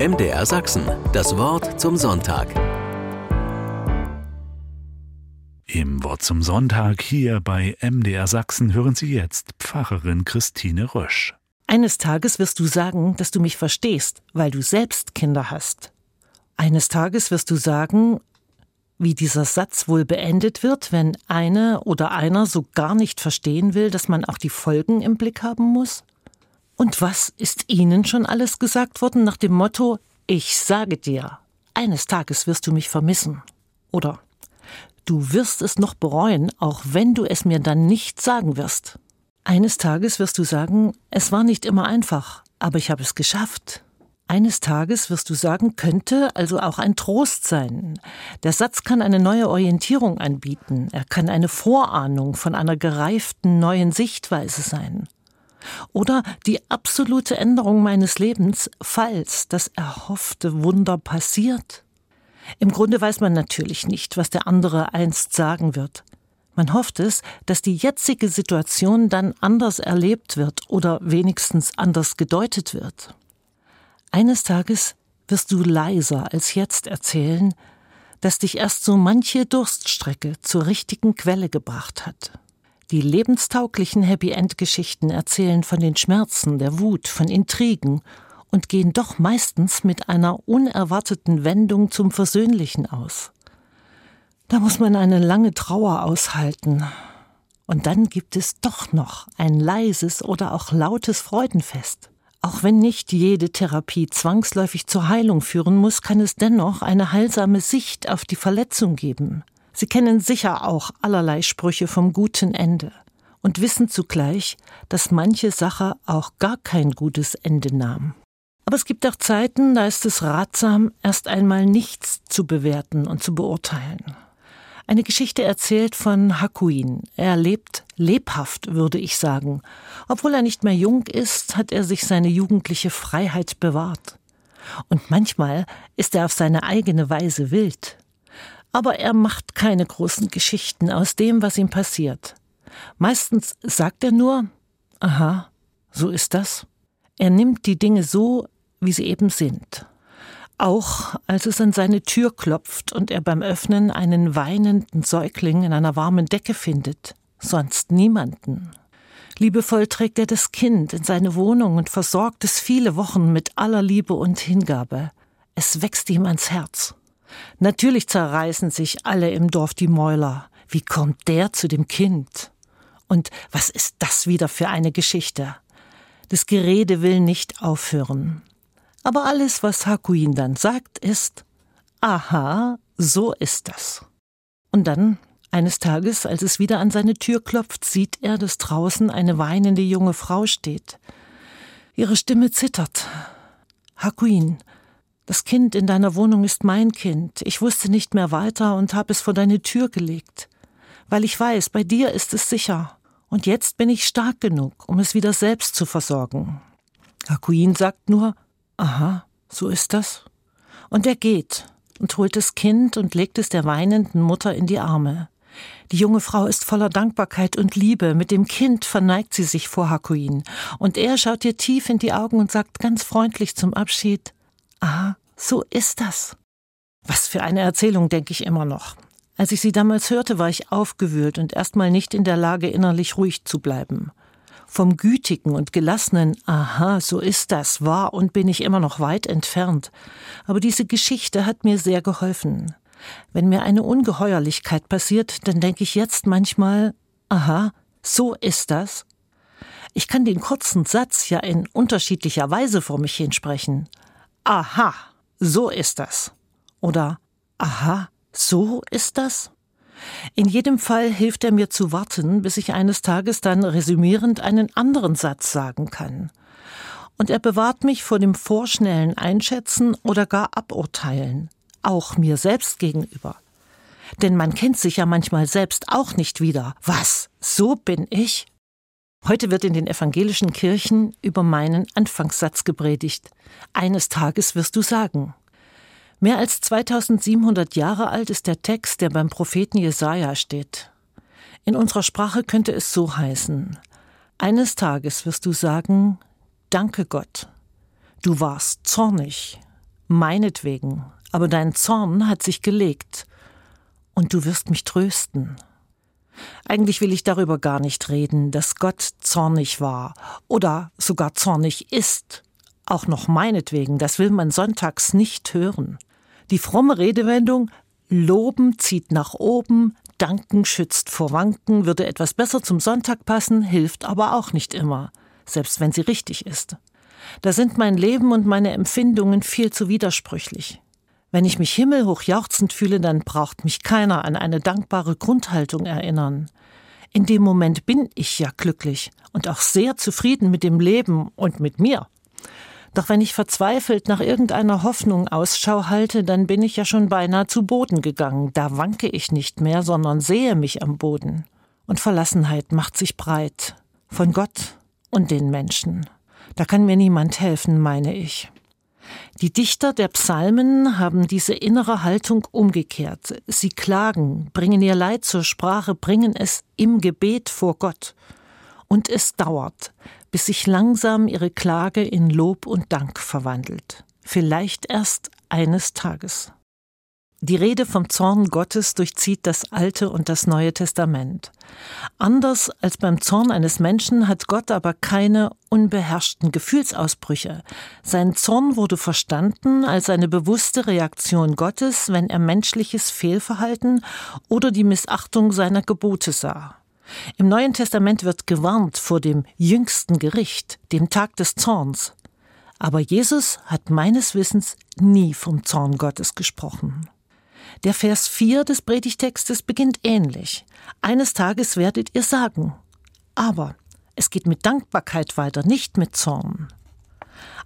MDR Sachsen, das Wort zum Sonntag. Im Wort zum Sonntag hier bei MDR Sachsen hören Sie jetzt Pfarrerin Christine Rösch. Eines Tages wirst du sagen, dass du mich verstehst, weil du selbst Kinder hast. Eines Tages wirst du sagen, wie dieser Satz wohl beendet wird, wenn eine oder einer so gar nicht verstehen will, dass man auch die Folgen im Blick haben muss? Und was ist Ihnen schon alles gesagt worden nach dem Motto Ich sage dir, eines Tages wirst du mich vermissen? Oder Du wirst es noch bereuen, auch wenn du es mir dann nicht sagen wirst. Eines Tages wirst du sagen, es war nicht immer einfach, aber ich habe es geschafft. Eines Tages wirst du sagen, könnte also auch ein Trost sein. Der Satz kann eine neue Orientierung anbieten, er kann eine Vorahnung von einer gereiften neuen Sichtweise sein. Oder die absolute Änderung meines Lebens, falls das erhoffte Wunder passiert. Im Grunde weiß man natürlich nicht, was der andere einst sagen wird. Man hofft es, dass die jetzige Situation dann anders erlebt wird oder wenigstens anders gedeutet wird. Eines Tages wirst du leiser als jetzt erzählen, dass dich erst so manche Durststrecke zur richtigen Quelle gebracht hat. Die lebenstauglichen Happy End Geschichten erzählen von den Schmerzen, der Wut, von Intrigen und gehen doch meistens mit einer unerwarteten Wendung zum Versöhnlichen aus. Da muss man eine lange Trauer aushalten. Und dann gibt es doch noch ein leises oder auch lautes Freudenfest. Auch wenn nicht jede Therapie zwangsläufig zur Heilung führen muss, kann es dennoch eine heilsame Sicht auf die Verletzung geben. Sie kennen sicher auch allerlei Sprüche vom guten Ende und wissen zugleich, dass manche Sache auch gar kein gutes Ende nahm. Aber es gibt auch Zeiten, da ist es ratsam, erst einmal nichts zu bewerten und zu beurteilen. Eine Geschichte erzählt von Hakuin. Er lebt lebhaft, würde ich sagen. Obwohl er nicht mehr jung ist, hat er sich seine jugendliche Freiheit bewahrt. Und manchmal ist er auf seine eigene Weise wild. Aber er macht keine großen Geschichten aus dem, was ihm passiert. Meistens sagt er nur, aha, so ist das. Er nimmt die Dinge so, wie sie eben sind. Auch als es an seine Tür klopft und er beim Öffnen einen weinenden Säugling in einer warmen Decke findet, sonst niemanden. Liebevoll trägt er das Kind in seine Wohnung und versorgt es viele Wochen mit aller Liebe und Hingabe. Es wächst ihm ans Herz. Natürlich zerreißen sich alle im Dorf die Mäuler. Wie kommt der zu dem Kind? Und was ist das wieder für eine Geschichte? Das Gerede will nicht aufhören. Aber alles, was Hakuin dann sagt, ist, aha, so ist das. Und dann, eines Tages, als es wieder an seine Tür klopft, sieht er, dass draußen eine weinende junge Frau steht. Ihre Stimme zittert. Hakuin, das Kind in deiner Wohnung ist mein Kind. Ich wusste nicht mehr weiter und habe es vor deine Tür gelegt. Weil ich weiß, bei dir ist es sicher. Und jetzt bin ich stark genug, um es wieder selbst zu versorgen. Hakuin sagt nur, Aha, so ist das. Und er geht und holt das Kind und legt es der weinenden Mutter in die Arme. Die junge Frau ist voller Dankbarkeit und Liebe. Mit dem Kind verneigt sie sich vor Hakuin. Und er schaut ihr tief in die Augen und sagt ganz freundlich zum Abschied, Aha, so ist das. Was für eine Erzählung, denke ich immer noch. Als ich sie damals hörte, war ich aufgewühlt und erstmal nicht in der Lage, innerlich ruhig zu bleiben. Vom gütigen und gelassenen Aha, so ist das, war und bin ich immer noch weit entfernt. Aber diese Geschichte hat mir sehr geholfen. Wenn mir eine Ungeheuerlichkeit passiert, dann denke ich jetzt manchmal Aha, so ist das. Ich kann den kurzen Satz ja in unterschiedlicher Weise vor mich hinsprechen. Aha, so ist das. Oder Aha, so ist das? In jedem Fall hilft er mir zu warten, bis ich eines Tages dann resümierend einen anderen Satz sagen kann. Und er bewahrt mich vor dem vorschnellen Einschätzen oder gar Aburteilen, auch mir selbst gegenüber. Denn man kennt sich ja manchmal selbst auch nicht wieder. Was? So bin ich? Heute wird in den evangelischen Kirchen über meinen Anfangssatz gepredigt. Eines Tages wirst du sagen. Mehr als 2700 Jahre alt ist der Text, der beim Propheten Jesaja steht. In unserer Sprache könnte es so heißen: Eines Tages wirst du sagen, Danke Gott. Du warst zornig, meinetwegen, aber dein Zorn hat sich gelegt, und du wirst mich trösten. Eigentlich will ich darüber gar nicht reden, dass Gott zornig war oder sogar zornig ist. Auch noch meinetwegen, das will man sonntags nicht hören. Die fromme Redewendung Loben zieht nach oben, Danken schützt vor Wanken, würde etwas besser zum Sonntag passen, hilft aber auch nicht immer, selbst wenn sie richtig ist. Da sind mein Leben und meine Empfindungen viel zu widersprüchlich. Wenn ich mich himmelhoch jauchzend fühle, dann braucht mich keiner an eine dankbare Grundhaltung erinnern. In dem Moment bin ich ja glücklich und auch sehr zufrieden mit dem Leben und mit mir. Doch wenn ich verzweifelt nach irgendeiner Hoffnung Ausschau halte, dann bin ich ja schon beinahe zu Boden gegangen. Da wanke ich nicht mehr, sondern sehe mich am Boden. Und Verlassenheit macht sich breit. Von Gott und den Menschen. Da kann mir niemand helfen, meine ich. Die Dichter der Psalmen haben diese innere Haltung umgekehrt. Sie klagen, bringen ihr Leid zur Sprache, bringen es im Gebet vor Gott. Und es dauert, bis sich langsam ihre Klage in Lob und Dank verwandelt. Vielleicht erst eines Tages. Die Rede vom Zorn Gottes durchzieht das Alte und das Neue Testament. Anders als beim Zorn eines Menschen hat Gott aber keine unbeherrschten Gefühlsausbrüche. Sein Zorn wurde verstanden als eine bewusste Reaktion Gottes, wenn er menschliches Fehlverhalten oder die Missachtung seiner Gebote sah. Im Neuen Testament wird gewarnt vor dem jüngsten Gericht, dem Tag des Zorns. Aber Jesus hat meines Wissens nie vom Zorn Gottes gesprochen. Der Vers 4 des Predigtextes beginnt ähnlich. Eines Tages werdet ihr sagen. Aber es geht mit Dankbarkeit weiter, nicht mit Zorn.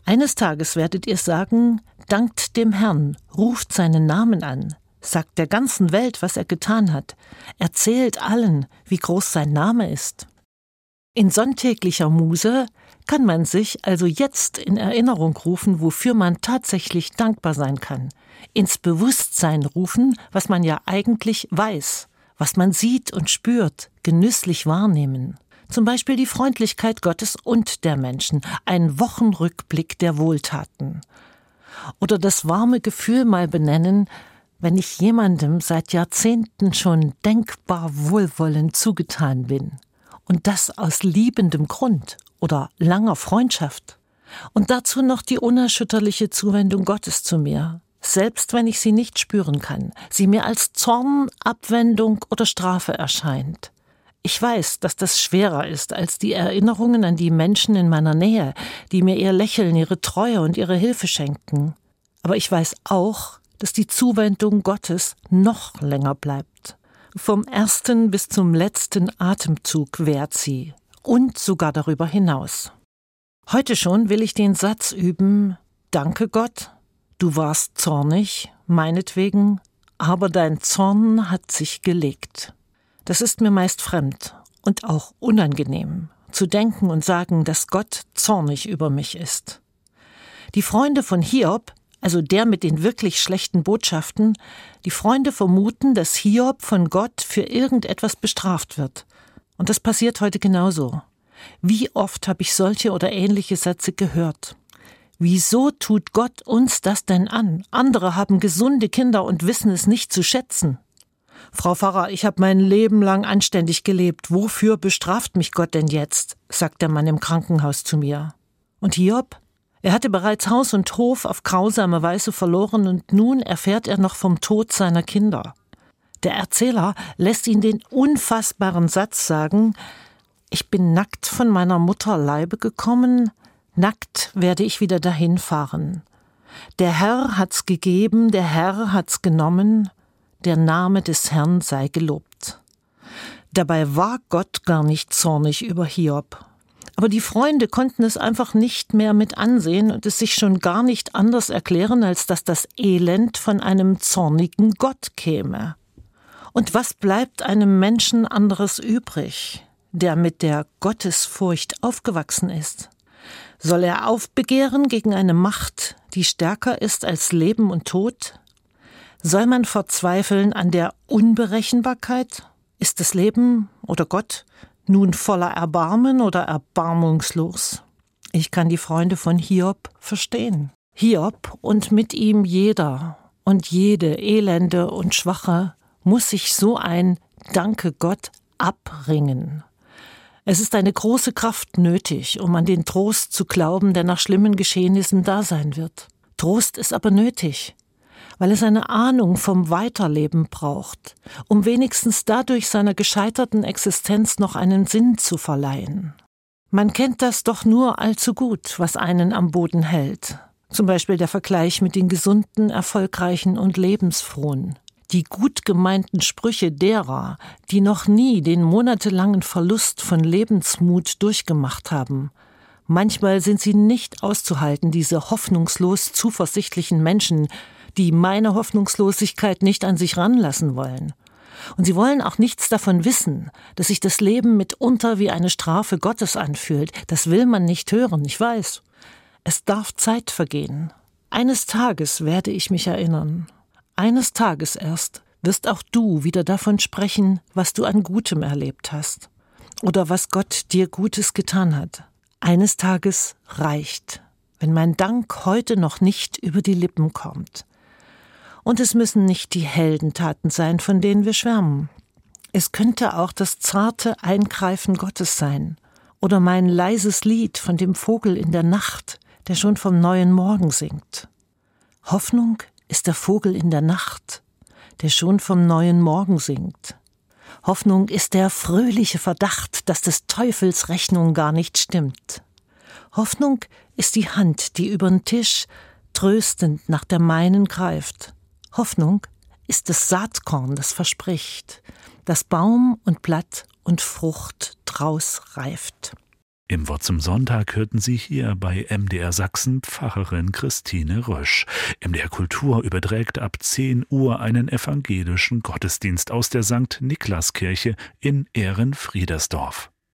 Eines Tages werdet ihr sagen, dankt dem Herrn, ruft seinen Namen an, sagt der ganzen Welt, was er getan hat, erzählt allen, wie groß sein Name ist. In sonntäglicher Muse kann man sich also jetzt in Erinnerung rufen, wofür man tatsächlich dankbar sein kann, ins Bewusstsein rufen, was man ja eigentlich weiß, was man sieht und spürt, genüsslich wahrnehmen. Zum Beispiel die Freundlichkeit Gottes und der Menschen, ein Wochenrückblick der Wohltaten. Oder das warme Gefühl mal benennen, wenn ich jemandem seit Jahrzehnten schon denkbar wohlwollend zugetan bin und das aus liebendem Grund oder langer Freundschaft. Und dazu noch die unerschütterliche Zuwendung Gottes zu mir, selbst wenn ich sie nicht spüren kann, sie mir als Zorn, Abwendung oder Strafe erscheint. Ich weiß, dass das schwerer ist als die Erinnerungen an die Menschen in meiner Nähe, die mir ihr Lächeln, ihre Treue und ihre Hilfe schenken. Aber ich weiß auch, dass die Zuwendung Gottes noch länger bleibt. Vom ersten bis zum letzten Atemzug währt sie und sogar darüber hinaus. Heute schon will ich den Satz üben Danke Gott, du warst zornig, meinetwegen, aber dein Zorn hat sich gelegt. Das ist mir meist fremd und auch unangenehm, zu denken und sagen, dass Gott zornig über mich ist. Die Freunde von Hiob also der mit den wirklich schlechten Botschaften, die Freunde vermuten, dass Hiob von Gott für irgendetwas bestraft wird. Und das passiert heute genauso. Wie oft habe ich solche oder ähnliche Sätze gehört? Wieso tut Gott uns das denn an? Andere haben gesunde Kinder und wissen es nicht zu schätzen. Frau Pfarrer, ich habe mein Leben lang anständig gelebt. Wofür bestraft mich Gott denn jetzt? sagt der Mann im Krankenhaus zu mir. Und Hiob? Er hatte bereits Haus und Hof auf grausame Weise verloren und nun erfährt er noch vom Tod seiner Kinder. Der Erzähler lässt ihn den unfassbaren Satz sagen Ich bin nackt von meiner Mutter Leibe gekommen, nackt werde ich wieder dahin fahren. Der Herr hat's gegeben, der Herr hat's genommen, der Name des Herrn sei gelobt. Dabei war Gott gar nicht zornig über Hiob, aber die Freunde konnten es einfach nicht mehr mit ansehen und es sich schon gar nicht anders erklären, als dass das Elend von einem zornigen Gott käme. Und was bleibt einem Menschen anderes übrig, der mit der Gottesfurcht aufgewachsen ist? Soll er aufbegehren gegen eine Macht, die stärker ist als Leben und Tod? Soll man verzweifeln an der Unberechenbarkeit? Ist das Leben oder Gott nun voller Erbarmen oder erbarmungslos? Ich kann die Freunde von Hiob verstehen. Hiob und mit ihm jeder und jede Elende und Schwache muss sich so ein Danke Gott abringen. Es ist eine große Kraft nötig, um an den Trost zu glauben, der nach schlimmen Geschehnissen da sein wird. Trost ist aber nötig, weil es eine Ahnung vom Weiterleben braucht, um wenigstens dadurch seiner gescheiterten Existenz noch einen Sinn zu verleihen. Man kennt das doch nur allzu gut, was einen am Boden hält. Zum Beispiel der Vergleich mit den gesunden, erfolgreichen und lebensfrohen. Die gut gemeinten Sprüche derer, die noch nie den monatelangen Verlust von Lebensmut durchgemacht haben. Manchmal sind sie nicht auszuhalten, diese hoffnungslos zuversichtlichen Menschen, die meine Hoffnungslosigkeit nicht an sich ranlassen wollen. Und sie wollen auch nichts davon wissen, dass sich das Leben mitunter wie eine Strafe Gottes anfühlt. Das will man nicht hören, ich weiß. Es darf Zeit vergehen. Eines Tages werde ich mich erinnern. Eines Tages erst wirst auch du wieder davon sprechen, was du an Gutem erlebt hast oder was Gott dir Gutes getan hat. Eines Tages reicht, wenn mein Dank heute noch nicht über die Lippen kommt. Und es müssen nicht die Heldentaten sein, von denen wir schwärmen. Es könnte auch das zarte Eingreifen Gottes sein oder mein leises Lied von dem Vogel in der Nacht, der schon vom neuen Morgen singt. Hoffnung ist der Vogel in der Nacht, der schon vom neuen Morgen singt. Hoffnung ist der fröhliche Verdacht, dass des Teufels Rechnung gar nicht stimmt. Hoffnung ist die Hand, die übern Tisch tröstend nach der meinen greift. Hoffnung ist das Saatkorn, das verspricht, dass Baum und Blatt und Frucht draus reift. Im Wort zum Sonntag hörten Sie hier bei MDR Sachsen Pfarrerin Christine Rösch. MDR Kultur überträgt ab 10 Uhr einen evangelischen Gottesdienst aus der St. Niklaskirche in Ehrenfriedersdorf.